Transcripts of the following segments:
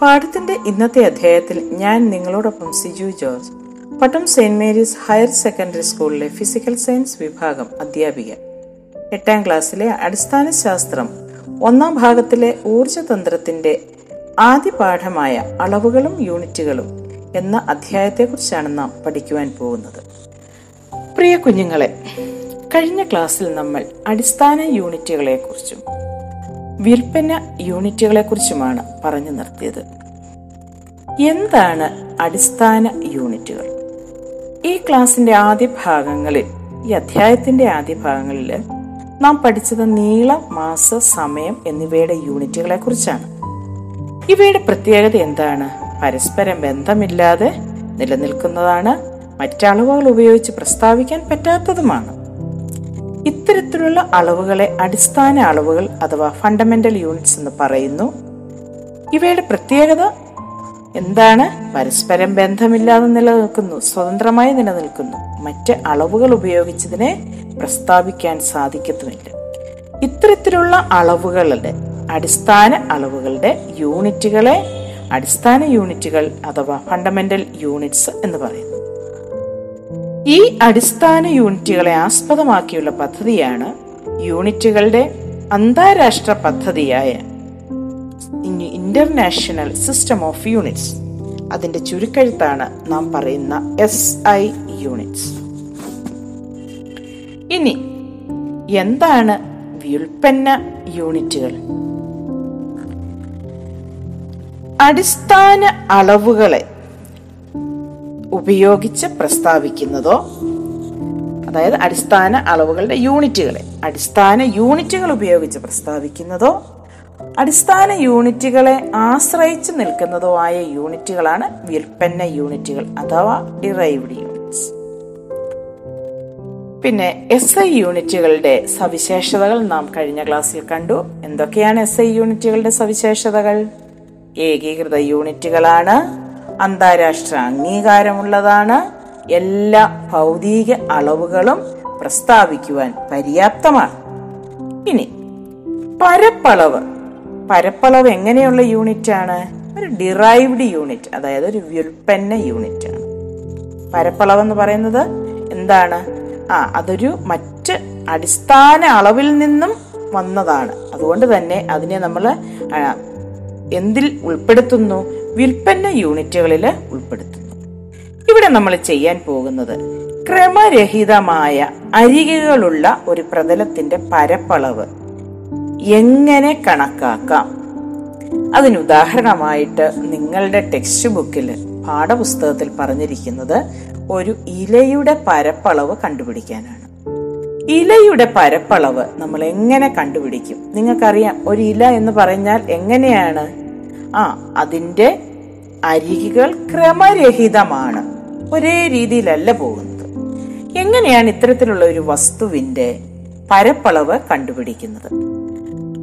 പാഠത്തിന്റെ ഇന്നത്തെ അധ്യായത്തിൽ ഞാൻ നിങ്ങളോടൊപ്പം Siju George Pattom Saint Mary's higher secondary സ്കൂളിലെ ഫിസിക്കൽ സയൻസ് വിഭാഗം അധ്യാപിക എട്ടാം ക്ലാസ്സിലെ അടിസ്ഥാന ശാസ്ത്രം ഒന്നാം ഭാഗത്തിലെ ഊർജതന്ത്രത്തിന്റെ ആദ്യ പാഠമായ അളവുകളും യൂണിറ്റുകളും എന്ന അധ്യായത്തെക്കുറിച്ചാണ് നാം പഠിക്കുവാൻ പോകുന്നത്. പ്രിയ കുഞ്ഞുങ്ങളെ കഴിഞ്ഞ ക്ലാസ്സിൽ നമ്മൾ അടിസ്ഥാന യൂണിറ്റുകളെക്കുറിച്ചും വിൽപ്പന യൂണിറ്റുകളെക്കുറിച്ചുമാണ് പറഞ്ഞു നിർത്തിയത്. എന്താണ് അടിസ്ഥാന യൂണിറ്റുകൾ? ഈ ക്ലാസിന്റെ ആദ്യ ഭാഗങ്ങളിൽ ഈ അധ്യായത്തിന്റെ ആദ്യ ഭാഗങ്ങളിൽ നാം പഠിച്ചത് നീളം മാസ സമയം എന്നിവയുടെ യൂണിറ്റുകളെ കുറിച്ചാണ് ഇവയുടെ പ്രത്യേകത എന്താണ്? പരസ്പരം ബന്ധമില്ലാതെ നിലനിൽക്കുന്നതാണ്. മറ്റളവുകൾ ഉപയോഗിച്ച് പ്രസ്താവിക്കാൻ പറ്റാത്തതുമാണ്. ഇത്തരത്തിലുള്ള അളവുകളെ അടിസ്ഥാന അളവുകൾ അഥവാ ഫണ്ടമെന്റൽ യൂണിറ്റ്സ് എന്ന് പറയുന്നു. ഇവയുടെ പ്രത്യേകത എന്താണ്? പരസ്പരം ബന്ധമില്ലാതെ നിലനിൽക്കുന്നു സ്വതന്ത്രമായി നിലനിൽക്കുന്നു. മറ്റ് അളവുകൾ ഉപയോഗിച്ചതിനെ പ്രസ്താവിക്കാൻ സാധിക്കത്തുമില്ല. ഇത്തരത്തിലുള്ള അളവുകളുടെ അടിസ്ഥാന അളവുകളുടെ യൂണിറ്റുകളെ അടിസ്ഥാന യൂണിറ്റുകൾ അഥവാ ഫണ്ടമെന്റൽ യൂണിറ്റ്സ് എന്ന് പറയുന്നു. ഈ അടിസ്ഥാന യൂണിറ്റുകളെ ആസ്പദമാക്കിയുള്ള പദ്ധതിയാണ് യൂണിറ്റുകളുടെ അന്താരാഷ്ട്ര പദ്ധതിയായ ഇന്റർനാഷണൽ സിസ്റ്റം ഓഫ് യൂണിറ്റ്സ്. അതിന്റെ ചുരുക്കെഴുത്താണ് നാം പറയുന്ന എസ് ഐ യൂണിറ്റ്സ്. ഇനി എന്താണ് വ്യുൽപ്പന്ന യൂണിറ്റുകൾ? അടിസ്ഥാന അളവുകളെ ഉപയോഗിച്ച് പ്രസ്താവിക്കുന്നതോ അതായത് അടിസ്ഥാന അളവുകളുടെ യൂണിറ്റുകളെ അടിസ്ഥാന യൂണിറ്റുകൾ ഉപയോഗിച്ച് പ്രസ്താവിക്കുന്നതോ അടിസ്ഥാന യൂണിറ്റുകളെ ആശ്രയിച്ച് നിൽക്കുന്നതോ ആയ യൂണിറ്റുകളാണ് വിൽപ്പന യൂണിറ്റുകൾ അഥവാ ഡിറൈവ്ഡ് യൂണിറ്റ്സ്. പിന്നെ എസ് ഐ യൂണിറ്റുകളുടെ സവിശേഷതകൾ നാം കഴിഞ്ഞ ക്ലാസ്സിൽ കണ്ടു. എന്തൊക്കെയാണ് എസ് ഐ യൂണിറ്റുകളുടെ സവിശേഷതകൾ? ഏകീകൃത യൂണിറ്റുകളാണ് അന്താരാഷ്ട്ര അംഗീകാരമുള്ളതാണ്. എല്ലാ ഭൗതിക അളവുകളും പ്രസ്താവിക്കുവാൻ പര്യാപ്തമാണ്. ഇനി പരപ്പളവ്. പരപ്പളവ് എങ്ങനെയുള്ള യൂണിറ്റ് ആണ് ഒരു ഡിറൈവ്ഡ് യൂണിറ്റ് അതായത് ഒരു വ്യുൽപ്പന്ന യൂണിറ്റ് ആണ് പരപ്പളവ് എന്ന് പറയുന്നത് എന്താണ്? ആ അതൊരു മറ്റ് അടിസ്ഥാന അളവിൽ നിന്നും വന്നതാണ്. അതുകൊണ്ട് തന്നെ അതിനെ നമ്മൾ എന്തിൽ ഉൾപ്പെടുത്തുന്നു? വിൽപ്പന യൂണിറ്റുകളിൽ ഉൾപ്പെടുത്തുന്നു. ഇവിടെ നമ്മൾ ചെയ്യാൻ പോകുന്നത് ക്രമരഹിതമായ അരികുകളുള്ള ഒരു പ്രതലത്തിന്റെ പരപ്പളവ്. എങ്ങനെ കണക്കാക്കാം? അതിന് ഉദാഹരണമായിട്ട് നിങ്ങളുടെ ടെക്സ്റ്റ് ബുക്കിൽ പാഠപുസ്തകത്തിൽ പറഞ്ഞിരിക്കുന്നത് ഒരു ഇലയുടെ പരപ്പളവ് കണ്ടുപിടിക്കാനാണ്. ഇലയുടെ പരപ്പളവ് നമ്മൾ എങ്ങനെ കണ്ടുപിടിക്കും? നിങ്ങൾക്കറിയാം ഒരു ഇല എന്ന് പറഞ്ഞാൽ എങ്ങനെയാണ്? ആ അതിന്റെ അരികുകൾ ക്രമരഹിതമാണ്. ഒരേ രീതിയിലല്ല പോകുന്നത്. എങ്ങനെയാണ് ഇത്തരത്തിലുള്ള ഒരു വസ്തുവിന്റെ പരപ്പളവ് കണ്ടുപിടിക്കുന്നത്?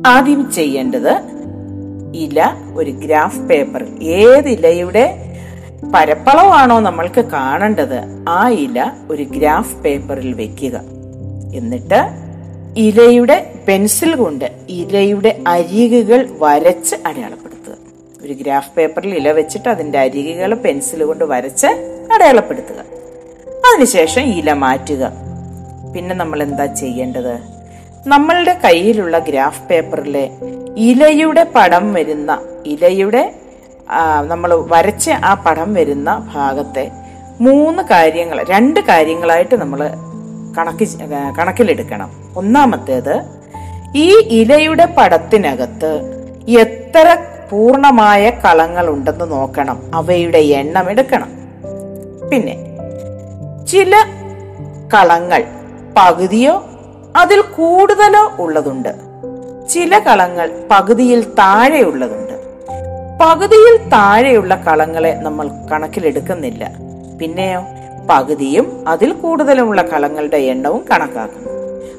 ആദ്യം ചെയ്യേണ്ടത് ഇല ഒരു ഗ്രാഫ് പേപ്പർ ഏത് ഇലയുടെ പരപ്പളവാണോ നമ്മൾക്ക് കാണേണ്ടത് ആ ഇല ഒരു ഗ്രാഫ് പേപ്പറിൽ വെക്കുക. എന്നിട്ട് ഇലയുടെ പെൻസിൽ കൊണ്ട് ഇലയുടെ അരികുകൾ വരച്ച് അടയാളപ്പെടുത്തുക. ഒരു ഗ്രാഫ് പേപ്പറിൽ ഇല വെച്ചിട്ട് അതിന്റെ അരികുകൾ പെൻസിൽ കൊണ്ട് വരച്ച് അടയാളപ്പെടുത്തുക. അതിനുശേഷം ഇല മാറ്റുക. പിന്നെ നമ്മൾ എന്താ ചെയ്യേണ്ടത്? നമ്മളുടെ കയ്യിലുള്ള ഗ്രാഫ് പേപ്പറിലെ ഇലയുടെ പടം വരുന്ന ഇലയുടെ നമ്മൾ വരച്ച ആ പടം വരുന്ന ഭാഗത്തെ മൂന്ന് കാര്യങ്ങൾ രണ്ട് കാര്യങ്ങളായിട്ട് നമ്മൾ കണക്ക് കണക്കിലെടുക്കണം. ഒന്നാമത്തേത് ഈ ഇലയുടെ പടത്തിനകത്ത് എത്ര പൂർണമായ കളങ്ങൾ ഉണ്ടെന്ന് നോക്കണം. അവയുടെ എണ്ണം എടുക്കണം. പിന്നെ ചില കളങ്ങൾ പകുതിയോ അതിൽ കൂടുതലോ ഉള്ളതുണ്ട്. ചില കളങ്ങൾ പകുതിയിൽ താഴെയുള്ളതുണ്ട് പകുതിയിൽ താഴെയുള്ള കളങ്ങളെ നമ്മൾ കണക്കിലെടുക്കുന്നില്ല. പിന്നെയോ? പകുതിയും അതിൽ കൂടുതലുമുള്ള കളങ്ങളുടെ എണ്ണവും കണക്കാക്കുന്നു.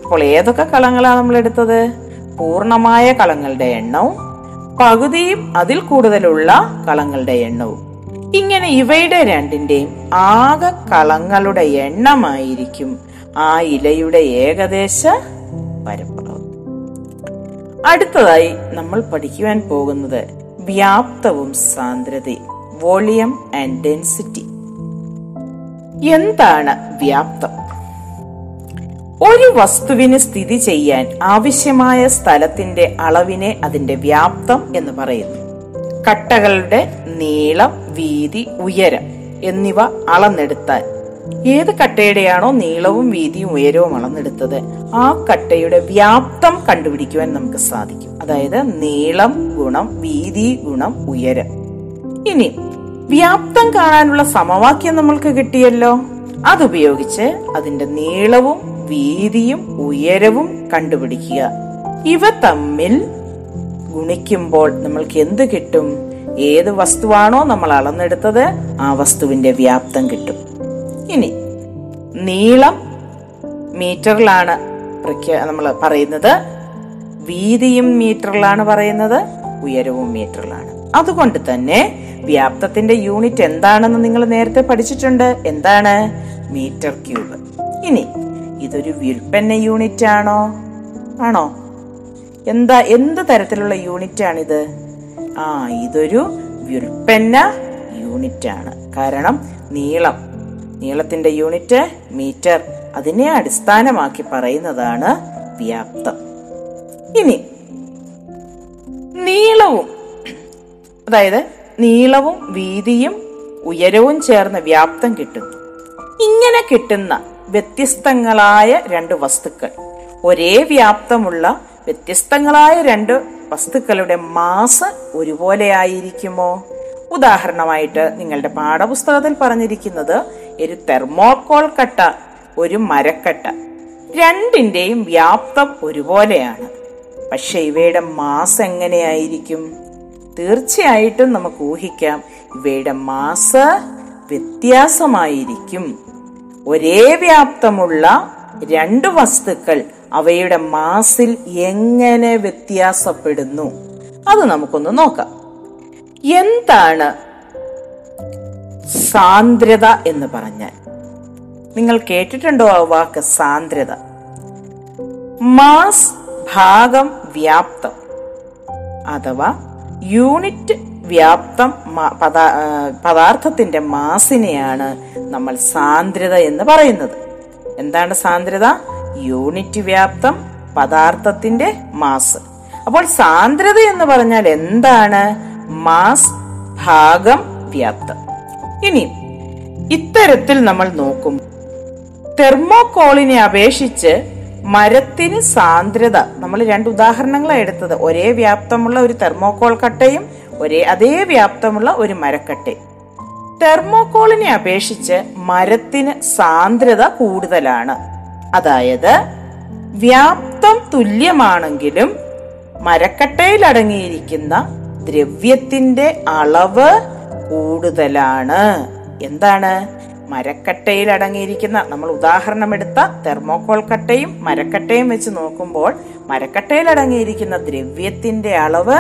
അപ്പോൾ ഏതൊക്കെ കളങ്ങളാണ് നമ്മൾ എടുത്തത്? പൂർണമായ കളങ്ങളുടെ എണ്ണവും പകുതിയും അതിൽ കൂടുതലുള്ള കളങ്ങളുടെ എണ്ണവും. ഇങ്ങനെ ഇവയുടെ രണ്ടിന്റെയും ആകെ കളങ്ങളുടെ എണ്ണമായിരിക്കും ആ ഇലയുടെ ഏകദേശ പരപ്പളവ്. അടുത്തതായി നമ്മൾ പഠിക്കുവാൻ പോകുന്നത് വ്യാപ്തവും സാന്ദ്രതയും വോളിയം ആൻഡ് ഡെൻസിറ്റി. എന്താണ് വ്യാപ്തം? ഒരു വസ്തുവിന് സ്ഥിതി ചെയ്യാൻ ആവശ്യമായ സ്ഥലത്തിന്റെ അളവിനെ അതിന്റെ വ്യാപ്തം എന്ന് പറയുന്നു. കട്ടകളുടെ നീളം വീതി ഉയരം എന്നിവ അളന്നെടുത്താൽ ഏത് കട്ടയുടെയാണോ നീളവും വീതിയും ഉയരവും അളന്നെടുത്തത് ആ കട്ടയുടെ വ്യാപ്തം കണ്ടുപിടിക്കുവാൻ നമുക്ക് സാധിക്കും. അതായത് നീളം ഗുണം വീതി ഗുണം ഉയരം. ഇനി വ്യാപ്തം കാണാനുള്ള സമവാക്യം നമ്മൾക്ക് കിട്ടിയല്ലോ. അതുപയോഗിച്ച് അതിന്റെ നീളവും വീതിയും ഉയരവും കണ്ടുപിടിക്കുക. ഇവ തമ്മിൽ ഗുണിക്കുമ്പോൾ നമ്മൾക്ക് എന്ത് കിട്ടും? ഏത് വസ്തുവാണോ നമ്മൾ അളന്നെടുത്തത് ആ വസ്തുവിന്റെ വ്യാപ്തം കിട്ടും. ഇനി നീളം മീറ്ററിലാണ് നമ്മൾ പറയുന്നത്. വീതിയും മീറ്ററിലാണ് പറയുന്നത് ഉയരവും മീറ്ററിലാണ്. അതുകൊണ്ട് തന്നെ വ്യാപ്തത്തിന്റെ യൂണിറ്റ് എന്താണെന്ന് നിങ്ങൾ നേരത്തെ പഠിച്ചിട്ടുണ്ട്? എന്താണ്? Metre cube. ഇനി ഇതൊരു വ്യുൽപ്പന്ന യൂണിറ്റ് ആണോ? ആണോ? എന്താ എന്ത് തരത്തിലുള്ള യൂണിറ്റ് ആണിത് ആ ഇതൊരു വ്യുൽപ്പന്ന യൂണിറ്റ് ആണ് കാരണം നീളം. നീളത്തിന്റെ യൂണിറ്റ് മീറ്റർ. അതിനെ അടിസ്ഥാനമാക്കി പറയുന്നതാണ് വ്യാപ്തം. ഇനി നീളവും അതായത് നീളവും വീതിയും ഉയരവും ചേർന്ന് വ്യാപ്തം കിട്ടുന്നു. ഇങ്ങനെ കിട്ടുന്ന വ്യത്യസ്തങ്ങളായ രണ്ട് വസ്തുക്കൾ. ഒരേ വ്യാപ്തമുള്ള വ്യത്യസ്തങ്ങളായ രണ്ട് വസ്തുക്കളുടെ മാസ് ഒരുപോലെ ആയിരിക്കുമോ ഉദാഹരണമായിട്ട് നിങ്ങളുടെ പാഠപുസ്തകത്തിൽ പറഞ്ഞിരിക്കുന്നത് ഒരു തെർമോക്കോൾ കട്ട ഒരു മരക്കട്ട. രണ്ടിന്റെയും വ്യാപ്തം ഒരുപോലെയാണ്. പക്ഷെ ഇവയുടെ മാസ് എങ്ങനെയായിരിക്കും? തീർച്ചയായിട്ടും നമുക്ക് ഊഹിക്കാം. ഇവയുടെ മാസ് വ്യത്യാസമായിരിക്കും. ഒരേ വ്യാപ്തമുള്ള രണ്ട് വസ്തുക്കൾ അവയുടെ മാസിൽ എങ്ങനെ വ്യത്യാസപ്പെടുന്നു? അത് നമുക്കൊന്ന് നോക്കാം. എന്താണ് സാന്ദ്രത എന്ന് പറഞ്ഞാൽ? നിങ്ങൾ കേട്ടിട്ടുണ്ടോ ആ വാക്ക് സാന്ദ്രത? മാസ് ഭാഗം വ്യാപ്തം. അഥവാ യൂണിറ്റ് വ്യാപ്തം പദാർത്ഥത്തിന്റെ മാസിനെയാണ് നമ്മൾ സാന്ദ്രത എന്ന് പറയുന്നത്. എന്താണ് സാന്ദ്രത? യൂണിറ്റ് വ്യാപ്തം പദാർത്ഥത്തിന്റെ മാസ്. അപ്പോൾ സാന്ദ്രത എന്ന് പറഞ്ഞാൽ എന്താണ്? മാസ് ഭാഗം വ്യാപ്തം. ഇനി ഇത്തരത്തിൽ നമ്മൾ നോക്കും. തെർമോകോളിനെ അപേക്ഷിച്ച് മരത്തിന് സാന്ദ്രത. നമ്മൾ രണ്ട് ഉദാഹരണങ്ങളാണ് എടുത്തത്. ഒരേ വ്യാപ്തമുള്ള ഒരു തെർമോകോൾ കട്ടയും ഒരേ അതേ വ്യാപ്തമുള്ള ഒരു മരക്കട്ടയും. തെർമോകോളിനെ അപേക്ഷിച്ച് മരത്തിന് സാന്ദ്രത കൂടുതലാണ്. അതായത് വ്യാപ്തം തുല്യമാണെങ്കിലും മരക്കട്ടയിൽ അടങ്ങിയിരിക്കുന്ന ദ്രവ്യത്തിന്റെ അളവ് കൂടുതലാണ്. എന്താണ്? മരക്കട്ടയിൽ അടങ്ങിയിരിക്കുന്ന നമ്മൾ ഉദാഹരണം എടുത്ത തെർമോകോൾ കട്ടയും മരക്കട്ടയും വെച്ച് നോക്കുമ്പോൾ മരക്കട്ടയിൽ അടങ്ങിയിരിക്കുന്ന ദ്രവ്യത്തിന്റെ അളവ്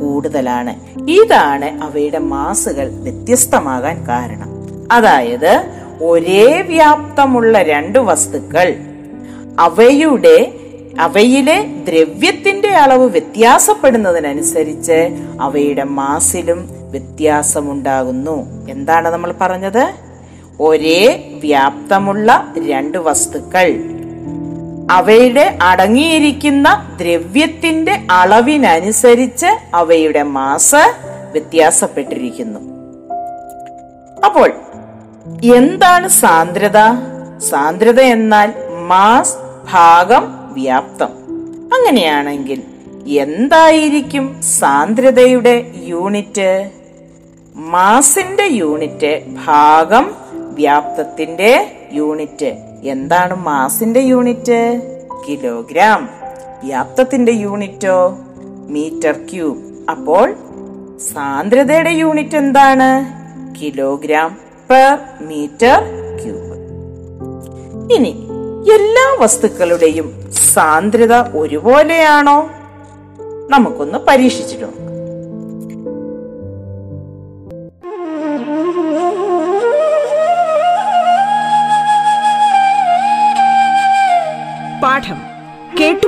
കൂടുതലാണ്. ഇതാണ് അവയുടെ മാസുകൾ വ്യത്യസ്തമാകാൻ കാരണം. അതായത് ഒരേ വ്യാപ്തമുള്ള രണ്ട് വസ്തുക്കൾ അവയുടെ അവയിലെ ദ്രവ്യത്തിന്റെ അളവ് വ്യത്യാസപ്പെടുന്നതിനനുസരിച്ച് അവയുടെ മാസിലും വ്യത്യാസമുണ്ടാകുന്നു. എന്താണ് നമ്മൾ പറഞ്ഞത്? ഒരേ വ്യാപ്തമുള്ള രണ്ട് വസ്തുക്കൾ. അവയുടെ അടങ്ങിയിരിക്കുന്ന ദ്രവ്യത്തിന്റെ അളവിനനുസരിച്ച് അവയുടെ മാസ് വ്യത്യാസപ്പെട്ടിരിക്കുന്നു. അപ്പോൾ എന്താണ് സാന്ദ്രത? സാന്ദ്രത എന്നാൽ മാസ് ഭാഗം വ്യാപ്തം. അങ്ങനെയാണെങ്കിൽ എന്തായിരിക്കും സാന്ദ്രതയുടെ യൂണിറ്റ്? മാസിന്റെ യൂണിറ്റ് ഭാഗം വ്യാപ്തത്തിന്റെ യൂണിറ്റ്. എന്താണ് മാസിന്റെ യൂണിറ്റ്? കിലോഗ്രാം. വ്യാപ്തത്തിന്റെ യൂണിറ്റോ? Metre cube. അപ്പോൾ സാന്ദ്രതയുടെ യൂണിറ്റ് എന്താണ്? Kilogram per metre cube. ഇനി എല്ലാ വസ്തുക്കളുടെയും സാന്ദ്രത ഒരുപോലെയാണോ? നമുക്കൊന്ന് പരീക്ഷിച്ചിട്ട്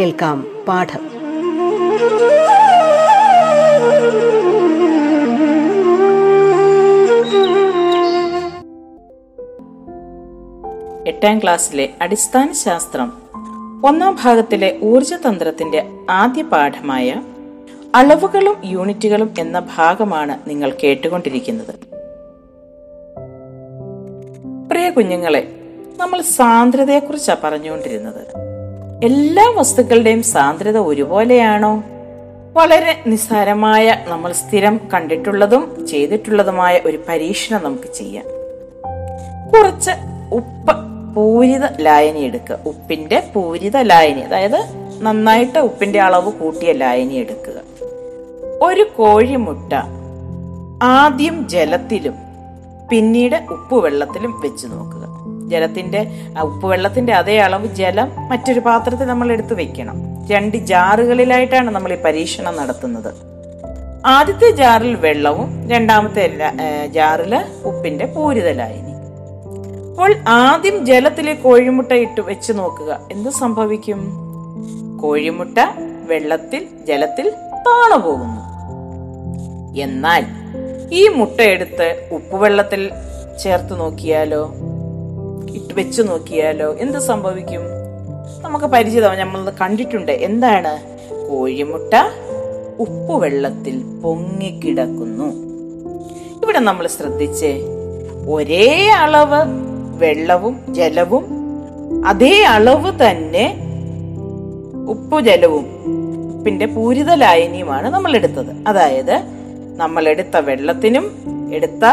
കേൾക്കാം പാഠം. എട്ടാം ക്ലാസ്സിലെ അടിസ്ഥാന ശാസ്ത്രം ഒന്നാം ഭാഗത്തിലെ ഊർജതന്ത്രത്തിന്റെ ആദ്യ പാഠമായ അളവുകളും യൂണിറ്റുകളും എന്ന ഭാഗമാണ് നിങ്ങൾ കേട്ടുകൊണ്ടിരിക്കുന്നത്. പ്രിയ കുഞ്ഞുങ്ങളെ നമ്മൾ സാന്ദ്രതയെക്കുറിച്ചാണ് പറഞ്ഞുകൊണ്ടിരുന്നത്. എല്ലാ വസ്തുക്കളുടെയും സാന്ദ്രത ഒരുപോലെയാണോ? വളരെ നിസ്സാരമായ നമ്മൾ സ്ഥിരം കണ്ടിട്ടുള്ളതും ചെയ്തിട്ടുള്ളതുമായ ഒരു പരീക്ഷണം നമുക്ക് ചെയ്യാം. കുറച്ച് ഉപ്പ് പൂരിത ലായനി എടുക്കുക. ഉപ്പിന്റെ പൂരിത ലായനി അതായത് നന്നായിട്ട് ഉപ്പിന്റെ അളവ് കൂട്ടിയ ലായനി എടുക്കുക. ഒരു കോഴിമുട്ട ആദ്യം ജലത്തിലും പിന്നീട് ഉപ്പ് ഉപ്പുവെള്ളത്തിലും വെച്ച് നോക്കുക. ജലത്തിന്റെ ആ ഉപ്പുവെള്ളത്തിന്റെ അതേ അളവ് ജലം മറ്റൊരു പാത്രത്തിൽ നമ്മൾ എടുത്തു വെക്കണം. രണ്ട് ജാറുകളിലായിട്ടാണ് നമ്മൾ ഈ പരീക്ഷണം നടത്തുന്നത്. ആദ്യത്തെ ജാറിൽ വെള്ളവും രണ്ടാമത്തെ ജാറിൽ ഉപ്പിന്റെ ജാറിൽ ഉപ്പിന്റെ പൂരിത ലായനി അപ്പോൾ ആദ്യം ജലത്തിൽ കോഴിമുട്ട ഇട്ട് വെച്ച് നോക്കുക. എന്ത് സംഭവിക്കും? കോഴിമുട്ട വെള്ളത്തിൽ ജലത്തിൽ താണു പോകുന്നു. എന്നാൽ ഈ മുട്ട എടുത്ത് ഉപ്പുവെള്ളത്തിൽ ചേർത്ത് നോക്കിയാലോ? ഇട്ട് വെച്ച് നോക്കിയാലോ? എന്ത് സംഭവിക്കും? നമുക്ക് പരിചിതം നമ്മൾ കണ്ടിട്ടുണ്ട്. എന്താണ്? കോഴിമുട്ട ഉപ്പുവെള്ളത്തിൽ പൊങ്ങിക്കിടക്കുന്നു. ഇവിടെ നമ്മൾ ശ്രദ്ധിച്ചേ ഒരേ അളവ് വെള്ളവും ജലവും അതേ അളവ് തന്നെ ഉപ്പു ജലവും. ഉപ്പിന്റെ പൂരിത ലായനിയുമാണ് നമ്മൾ എടുത്തത്. അതായത് നമ്മൾ എടുത്ത വെള്ളത്തിനും എടുത്ത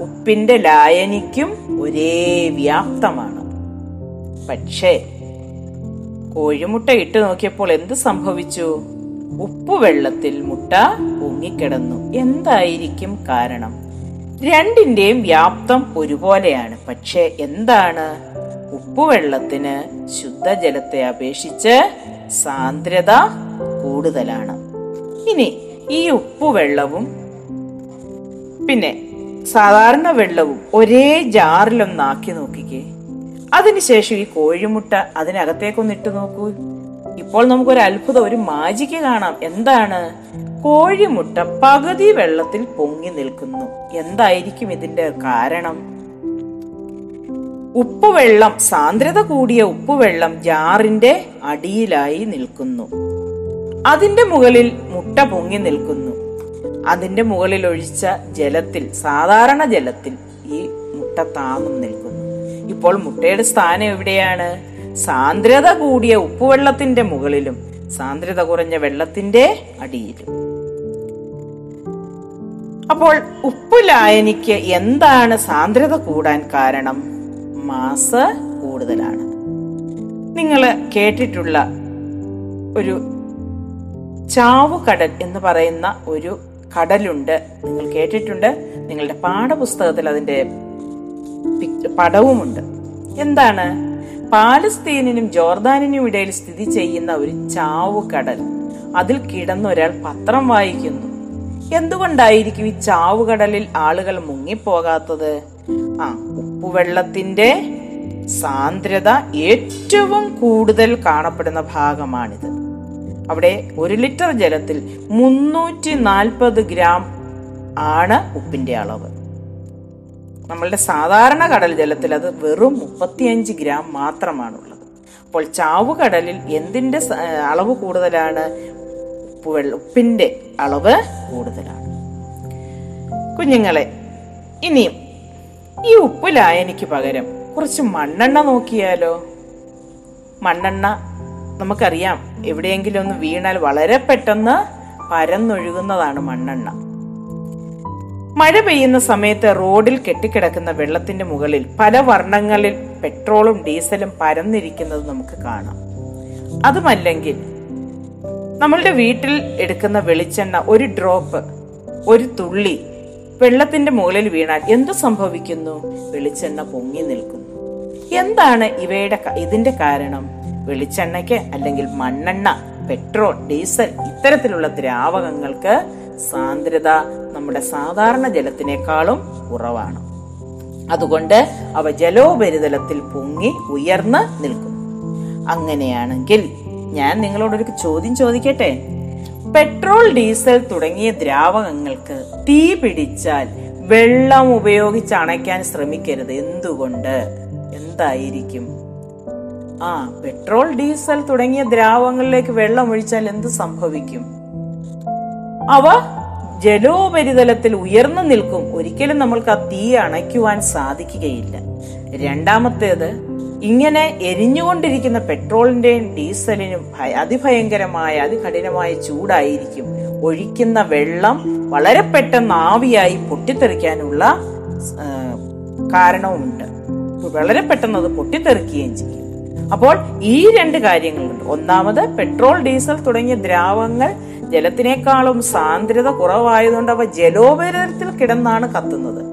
ഉപ്പിന്റെ ലായനിക്കും ഒരേ വ്യാപ്തമാണ്. പക്ഷേ കോഴിമുട്ട ഇട്ട് നോക്കിയപ്പോൾ എന്ത് സംഭവിച്ചു? ഉപ്പുവെള്ളത്തിൽ മുട്ട പൊങ്ങിക്കിടന്നു. എന്തായിരിക്കും കാരണം? രണ്ടിന്റെയും വ്യാപ്തം ഒരുപോലെയാണ്. പക്ഷേ എന്താണ്? ഉപ്പുവെള്ളത്തിന് ശുദ്ധജലത്തെ അപേക്ഷിച്ച് സാന്ദ്രത കൂടുതലാണ്. ഇനി ഈ ഉപ്പുവെള്ളവും പിന്നെ സാധാരണ വെള്ളവും ഒരേ ജാറിലൊന്നാക്കി നോക്കിക്കേ. അതിനുശേഷം ഈ കോഴിമുട്ട അതിനകത്തേക്കൊന്ന് ഇട്ട് നോക്കൂ. ഇപ്പോൾ നമുക്കൊരു അത്ഭുതം ഒരു മാജിക്ക് കാണാം. എന്താണ്? കോഴിമുട്ട പകുതി വെള്ളത്തിൽ പൊങ്ങി നിൽക്കുന്നു. എന്തായിരിക്കും ഇതിന്റെ കാരണം? ഉപ്പുവെള്ളം സാന്ദ്രത കൂടിയ ഉപ്പുവെള്ളം ജാറിന്റെ അടിയിലായി നിൽക്കുന്നു. അതിന്റെ മുകളിൽ മുട്ട പൊങ്ങി നിൽക്കുന്നു. അതിന്റെ മുകളിൽ ഒഴിച്ച ജലത്തിൽ സാധാരണ ജലത്തിൽ ഈ മുട്ട താന്നും നിൽക്കുന്നു. ഇപ്പോൾ മുട്ടയുടെ സ്ഥാനം എവിടെയാണ്? സാന്ദ്രത കൂടിയ ഉപ്പുവെള്ളത്തിന്റെ മുകളിലും സാന്ദ്രത കുറഞ്ഞ വെള്ളത്തിന്റെ അടിയിലും. അപ്പോൾ ഉപ്പ് ലായനിക്ക് എന്താണ് സാന്ദ്രത കൂടാൻ കാരണം? മാസ് കൂടുതലാണ്. നിങ്ങൾ കേട്ടിട്ടുള്ള ഒരു ചാവുകടൽ എന്ന് പറയുന്ന ഒരു കടലുണ്ട്. നിങ്ങൾ കേട്ടിട്ടുണ്ട്. നിങ്ങളുടെ പാഠപുസ്തകത്തിൽ അതിന്റെ പടവുമുണ്ട്. എന്താണ്? പാലസ്തീനിനും ജോർദാനിനും ഇടയിൽ സ്ഥിതി ചെയ്യുന്ന ഒരു ചാവുകടൽ. അതിൽ കിടന്നൊരാൾ പത്രം വായിക്കുന്നു. എന്തുകൊണ്ടായിരിക്കും ഈ ചാവുകടലിൽ ആളുകൾ മുങ്ങിപ്പോകാത്തത്? ആ ഉപ്പുവെള്ളത്തിന്റെ സാന്ദ്രത ഏറ്റവും കൂടുതൽ കാണപ്പെടുന്ന ഭാഗമാണിത്. അവിടെ ഒരു ലിറ്റർ ജലത്തിൽ മുന്നൂറ്റി നാൽപ്പത് ഗ്രാം ആണ് ഉപ്പിന്റെ അളവ്. നമ്മളുടെ സാധാരണ കടൽ ജലത്തിൽ അത് വെറും മുപ്പത്തിയഞ്ച് ഗ്രാം മാത്രമാണുള്ളത്. അപ്പോൾ ചാവുകടലിൽ എന്തിന്റെ അളവ് കൂടുതലാണ്? ഉപ്പിന്റെ അളവ് കൂടുതലാണ്. കുഞ്ഞുങ്ങളെ ഇനിയും ഈ ഉപ്പ് ലായനിക്ക് പകരം കുറച്ച് മണ്ണെണ്ണ നോക്കിയാലോ? മണ്ണെണ്ണ നമുക്കറിയാം എവിടെയെങ്കിലും ഒന്ന് വീണാൽ വളരെ പെട്ടെന്ന് പരന്നൊഴുകുന്നതാണ് മണ്ണെണ്ണ. മഴ പെയ്യുന്ന സമയത്ത് റോഡിൽ കെട്ടിക്കിടക്കുന്ന വെള്ളത്തിന്റെ മുകളിൽ പല വർണങ്ങളിൽ പെട്രോളും ഡീസലും പരന്നിരിക്കുന്നത് നമുക്ക് കാണാം. അതുമല്ലെങ്കിൽ നമ്മളുടെ വീട്ടിൽ എടുക്കുന്ന വെളിച്ചെണ്ണ ഒരു ഡ്രോപ്പ് ഒരു തുള്ളി വെള്ളത്തിന്റെ മുകളിൽ വീണാൽ എന്തു സംഭവിക്കുന്നു? വെളിച്ചെണ്ണ പൊങ്ങി നിൽക്കുന്നു. എന്താണ് ഇവയുടെ ഇതിന്റെ കാരണം? വെളിച്ചെണ്ണയ്ക്ക് അല്ലെങ്കിൽ മണ്ണെണ്ണ പെട്രോൾ ഡീസൽ ഇത്തരത്തിലുള്ള ദ്രാവകങ്ങൾക്ക് സാന്ദ്രത നമ്മുടെ സാധാരണ ജലത്തിനേക്കാളും കുറവാണ്. അതുകൊണ്ട് അവ ജലോപരിതലത്തിൽ പൊങ്ങി ഉയർന്ന് നിൽക്കും. അങ്ങനെയാണെങ്കിൽ ഞാൻ നിങ്ങളോടൊരു ചോദ്യം ചോദിക്കട്ടെ? പെട്രോൾ ഡീസൽ തുടങ്ങിയ ദ്രാവകങ്ങൾക്ക് തീ പിടിച്ചാൽ വെള്ളം ഉപയോഗിച്ച് അണയ്ക്കാൻ ശ്രമിക്കരുത്. എന്തുകൊണ്ട്? എന്തായിരിക്കും? ആ പെട്രോൾ ഡീസൽ തുടങ്ങിയ ദ്രാവകങ്ങളിലേക്ക് വെള്ളം ഒഴിച്ചാൽ എന്ത് സംഭവിക്കും? അവ ജലോപരിതലത്തിൽ ഉയർന്നു നിൽക്കും. ഒരിക്കലും നമ്മൾക്ക് ആ തീ അണയ്ക്കുവാൻ സാധിക്കുകയില്ല. രണ്ടാമത്തേത് ഇങ്ങനെ എരിഞ്ഞുകൊണ്ടിരിക്കുന്ന പെട്രോളിന്റെയും ഡീസലിനും അതിഭയങ്കരമായ അതികഠിനമായ ചൂടായിരിക്കും. ഒഴിക്കുന്ന വെള്ളം വളരെ പെട്ടെന്ന് ആവിയായി പൊട്ടിത്തെറിക്കാനുള്ള കാരണവുമുണ്ട്. വളരെ പെട്ടെന്ന് അത് പൊട്ടിത്തെറിക്കുകയും ചെയ്യും. അപ്പോൾ ഈ രണ്ട് കാര്യങ്ങളുണ്ട്. ഒന്നാമത് പെട്രോൾ ഡീസൽ തുടങ്ങിയ ദ്രാവങ്ങൾ ജലത്തിനേക്കാളും സാന്ദ്രത കുറവായതുകൊണ്ട് അവ ജലോപരിതലത്തിൽ കിടന്നാണ് കത്തുന്നത്.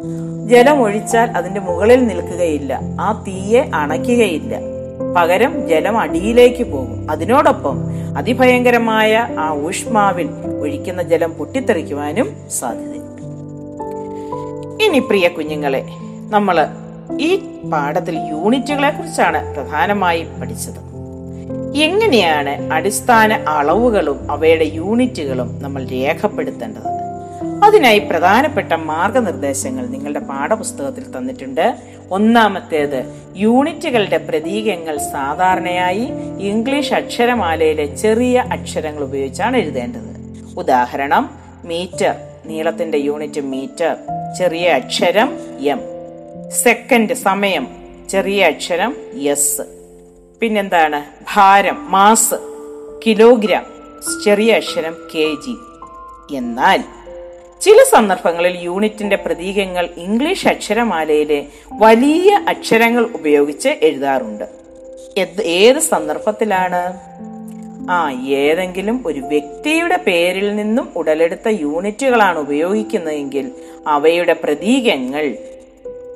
ജലം ഒഴിച്ചാൽ അതിന്റെ മുകളിൽ നിൽക്കുകയില്ല. ആ തീയെ അണയ്ക്കുകയില്ല. പകരം ജലം അടിയിലേക്ക് പോകും. അതിനോടൊപ്പം അതിഭയങ്കരമായ ആ ഊഷ്മാവിൽ ഒഴിക്കുന്ന ജലം പൊട്ടിത്തെറിക്കുവാനും സാധ്യതയുണ്ട്. ഇനി പ്രിയ കുഞ്ഞുങ്ങളെ നമ്മൾ ഈ പാഠത്തിൽ യൂണിറ്റുകളെ കുറിച്ചാണ് പ്രധാനമായും പഠിച്ചത്. എങ്ങനെയാണ് അടിസ്ഥാന അളവുകളും അവയുടെ യൂണിറ്റുകളും നമ്മൾ രേഖപ്പെടുത്തേണ്ടത്? അതിനായി പ്രധാനപ്പെട്ട മാർഗനിർദ്ദേശങ്ങൾ നിങ്ങളുടെ പാഠപുസ്തകത്തിൽ തന്നിട്ടുണ്ട്. ഒന്നാമത്തേത് യൂണിറ്റുകളുടെ പ്രതീകങ്ങൾ സാധാരണയായി ഇംഗ്ലീഷ് അക്ഷരമാലയിലെ ചെറിയ അക്ഷരങ്ങൾ ഉപയോഗിച്ചാണ് എഴുതേണ്ടത്. ഉദാഹരണം മീറ്റർ നീളത്തിന്റെ യൂണിറ്റ് മീറ്റർ ചെറിയ അക്ഷരം എം. സെക്കൻഡ് സമയം ചെറിയ അക്ഷരം എസ് പിന്നെന്താണ്? ഭാരം മാസ് കിലോഗ്രാം ചെറിയ അക്ഷരം കെ ജി എന്നാൽ ചില സന്ദർഭങ്ങളിൽ യൂണിറ്റിന്റെ പ്രതീകങ്ങൾ ഇംഗ്ലീഷ് അക്ഷരമാലയിലെ വലിയ അക്ഷരങ്ങൾ ഉപയോഗിച്ച് എഴുതാറുണ്ട്. ഏത് സന്ദർഭത്തിലാണ്? ആ ഏതെങ്കിലും ഒരു വ്യക്തിയുടെ പേരിൽ നിന്നും ഉടലെടുത്ത യൂണിറ്റുകളാണ് ഉപയോഗിക്കുന്നതെങ്കിൽ അവയുടെ പ്രതീകങ്ങൾ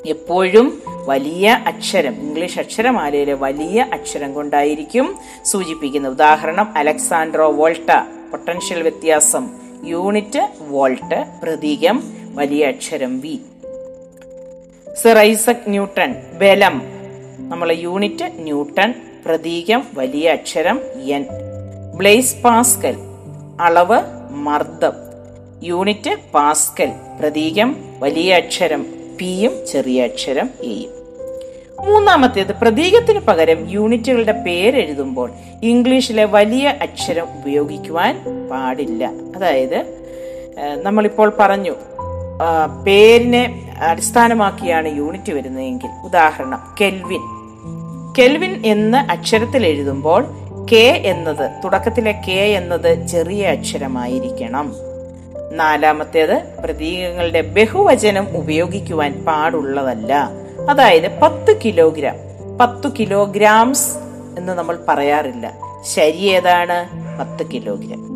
എപ്പോഴും വലിയ അക്ഷരം ഇംഗ്ലീഷ് അക്ഷരമാലയിലെ വലിയ അക്ഷരം കൊണ്ടായിരിക്കും സൂചിപ്പിക്കുന്നത്. ഉദാഹരണം അലക്സാൻഡ്രോ വോൾട്ട പൊട്ടൻഷ്യൽ വ്യത്യാസം യൂണിറ്റ് വോൾട്ട് പ്രതീകം വലിയ അക്ഷരം വി. സർ ഐസക് ന്യൂട്ടൺ ബലം നമ്മളെ യൂണിറ്റ് ന്യൂട്ടൺ പ്രതീകം വലിയ അക്ഷരം എൻ. ബ്ലേസ് പാസ്കൽ അളവ് മർദ്ദം. യൂണിറ്റ് പാസ്കൽ പ്രതീകം വലിയ അക്ഷരം പിയും ചെറിയ അക്ഷരം എയും മൂന്നാമത്തേത് പ്രതീകത്തിന് പകരം യൂണിറ്റുകളുടെ പേരെഴുതുമ്പോൾ ഇംഗ്ലീഷിലെ വലിയ അക്ഷരം ഉപയോഗിക്കുവാൻ പാടില്ല. അതായത് നമ്മളിപ്പോൾ പറഞ്ഞു പേരിനെ അടിസ്ഥാനമാക്കിയാണ് യൂണിറ്റ് വരുന്നതെങ്കിൽ. ഉദാഹരണം കെൽവിൻ. കെൽവിൻ എന്ന അക്ഷരത്തിൽ എഴുതുമ്പോൾ കെ എന്നത് തുടക്കത്തിലെ കെ എന്നത് ചെറിയ അക്ഷരമായിരിക്കണം. നാലാമത്തേത് പ്രതീകങ്ങളുടെ ബഹുവചനം ഉപയോഗിക്കുവാൻ പാടുള്ളതല്ല. അതായത് പത്ത് കിലോഗ്രാം പത്ത് കിലോഗ്രാംസ് എന്ന് നമ്മൾ പറയാറില്ല. ശരി ഏതാണ്? പത്ത് കിലോഗ്രാം.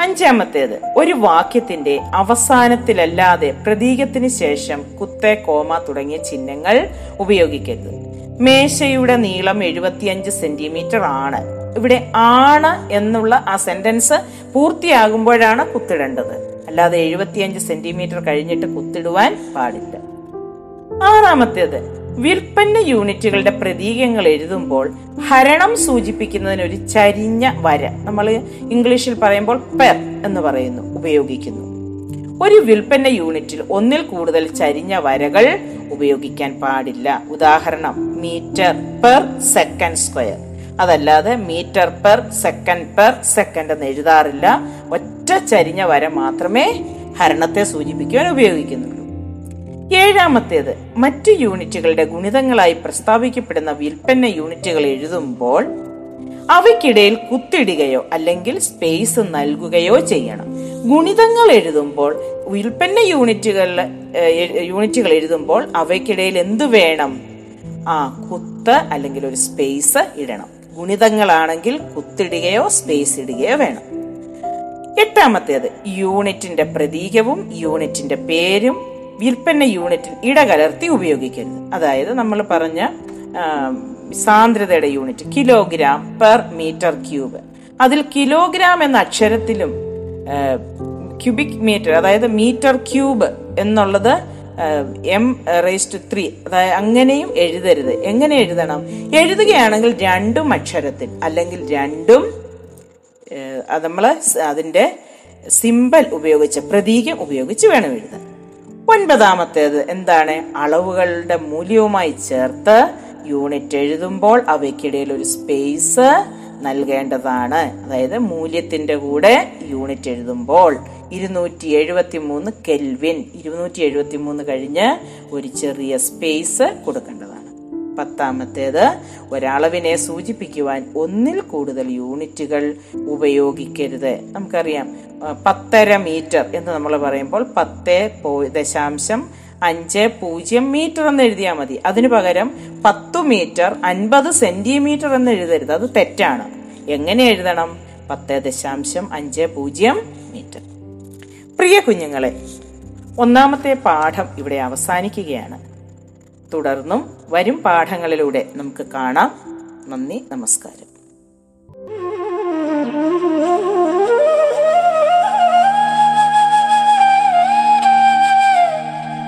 അഞ്ചാമത്തേത് ഒരു വാക്യത്തിന്റെ അവസാനത്തിലല്ലാതെ പ്രതീകത്തിന് ശേഷം കുത്തേ കോമ തുടങ്ങിയ ചിഹ്നങ്ങൾ ഉപയോഗിക്കരുത്. മേശയുടെ നീളം എഴുപത്തിയഞ്ച് സെന്റിമീറ്റർ ആണ്. ഇവിടെ ആണ് എന്നുള്ള ആ സെന്റൻസ് പൂർത്തിയാകുമ്പോഴാണ് കുത്തിടേണ്ടത്. അല്ലാതെ എഴുപത്തിയഞ്ച് സെന്റിമീറ്റർ കഴിഞ്ഞിട്ട് കുത്തിടുവാൻ പാടില്ല. ആറാമത്തേത് വിൽപ്പന യൂണിറ്റുകളുടെ പ്രതീകങ്ങൾ എഴുതുമ്പോൾ ഹരണം സൂചിപ്പിക്കുന്നതിന് ഒരു ചരിഞ്ഞ വര നമ്മൾ ഇംഗ്ലീഷിൽ പറയുമ്പോൾ പെർ എന്ന് പറയുന്നു ഉപയോഗിക്കുന്നു. ഒരു വിൽപ്പന യൂണിറ്റിൽ ഒന്നിൽ കൂടുതൽ ചരിഞ്ഞ വരകൾ ഉപയോഗിക്കാൻ പാടില്ല. ഉദാഹരണം മീറ്റർ പെർ സെക്കൻഡ് സ്ക്വയർ. അതല്ലാതെ metre per second per second എന്ന് എഴുതാറില്ല. ഒറ്റ ചരിഞ്ഞ വര മാത്രമേ ഹരണത്തെ സൂചിപ്പിക്കുവാൻ ഉപയോഗിക്കുന്നുള്ളൂ. ഏഴാമത്തേത് മറ്റു യൂണിറ്റുകളുടെ ഗുണിതങ്ങളായി പ്രസ്താവിക്കപ്പെടുന്ന വിൽപ്പന യൂണിറ്റുകൾ എഴുതുമ്പോൾ അവയ്ക്കിടയിൽ കുത്തിടുകയോ അല്ലെങ്കിൽ സ്പേസ് നൽകുകയോ ചെയ്യണം. ഗുണിതങ്ങൾ എഴുതുമ്പോൾ ഉൽപ്പന്ന യൂണിറ്റുകൾ യൂണിറ്റുകൾ എഴുതുമ്പോൾ അവയ്ക്കിടയിൽ എന്തു വേണം? ആ കുത്ത് അല്ലെങ്കിൽ ഒരു സ്പേസ് ഇടണം. ഗുണിതങ്ങളാണെങ്കിൽ കുത്തിടുകയോ സ്പേസ് ഇടുകയോ വേണം. എട്ടാമത്തേത് യൂണിറ്റിന്റെ പ്രതീകവും യൂണിറ്റിന്റെ പേരും വിൽപ്പന യൂണിറ്റിൽ ഇടകലർത്തി ഉപയോഗിക്കരുത്. അതായത് നമ്മൾ പറഞ്ഞ സാന്ദ്രതയുടെ unit kilogram per metre cube. അതിൽ കിലോഗ്രാം എന്ന അക്ഷരത്തിലും ക്യൂബിക് മീറ്റർ അതായത് മീറ്റർ ക്യൂബ് എന്നുള്ളത് എം റേസ്റ്റ് ത്രീ അതായത് അങ്ങനെയും എഴുതരുത്. എങ്ങനെ എഴുതണം? എഴുതുകയാണെങ്കിൽ രണ്ടും അക്ഷരത്തിൽ അല്ലെങ്കിൽ രണ്ടും അത് നമ്മൾ അതിന്റെ സിമ്പൽ ഉപയോഗിച്ച് പ്രതീകം ഉപയോഗിച്ച് വേണം എഴുതാൻ. ഒൻപതാമത്തേത് എന്താണ്? അളവുകളുടെ മൂല്യവുമായി ചേർത്ത് യൂണിറ്റ് എഴുതുമ്പോൾ അവയ്ക്കിടയിൽ ഒരു സ്പേസ് നൽകേണ്ടതാണ്. അതായത് മൂല്യത്തിന്റെ കൂടെ യൂണിറ്റ് എഴുതുമ്പോൾ ഇരുന്നൂറ്റി എഴുപത്തി മൂന്ന് കെൽവിൻ ഇരുന്നൂറ്റി എഴുപത്തി മൂന്ന് കഴിഞ്ഞ് ഒരു ചെറിയ സ്പേസ് കൊടുക്കേണ്ടതാണ്. പത്താമത്തേത് ഒരളവിനെ സൂചിപ്പിക്കുവാൻ ഒന്നിൽ കൂടുതൽ യൂണിറ്റുകൾ ഉപയോഗിക്കരുത്. നമുക്കറിയാം പത്തര മീറ്റർ എന്ന് നമ്മൾ പറയുമ്പോൾ പത്ത് ദശാംശം അഞ്ച് പൂജ്യം മീറ്റർ എന്ന് എഴുതിയാൽ മതി. അതിനു പകരം പത്തു മീറ്റർ അൻപത് സെന്റിമീറ്റർ എന്ന് എഴുതരുത്. അത് തെറ്റാണ്. എങ്ങനെ എഴുതണം? പത്ത് ദശാംശം അഞ്ച് പൂജ്യം മീറ്റർ. പ്രിയ കുഞ്ഞുങ്ങളെ ഒന്നാമത്തെ പാഠം ഇവിടെ അവസാനിക്കുകയാണ്. തുടർന്നും വരും പാഠങ്ങളിലൂടെ നമുക്ക് കാണാം. നന്ദി നമസ്കാരം.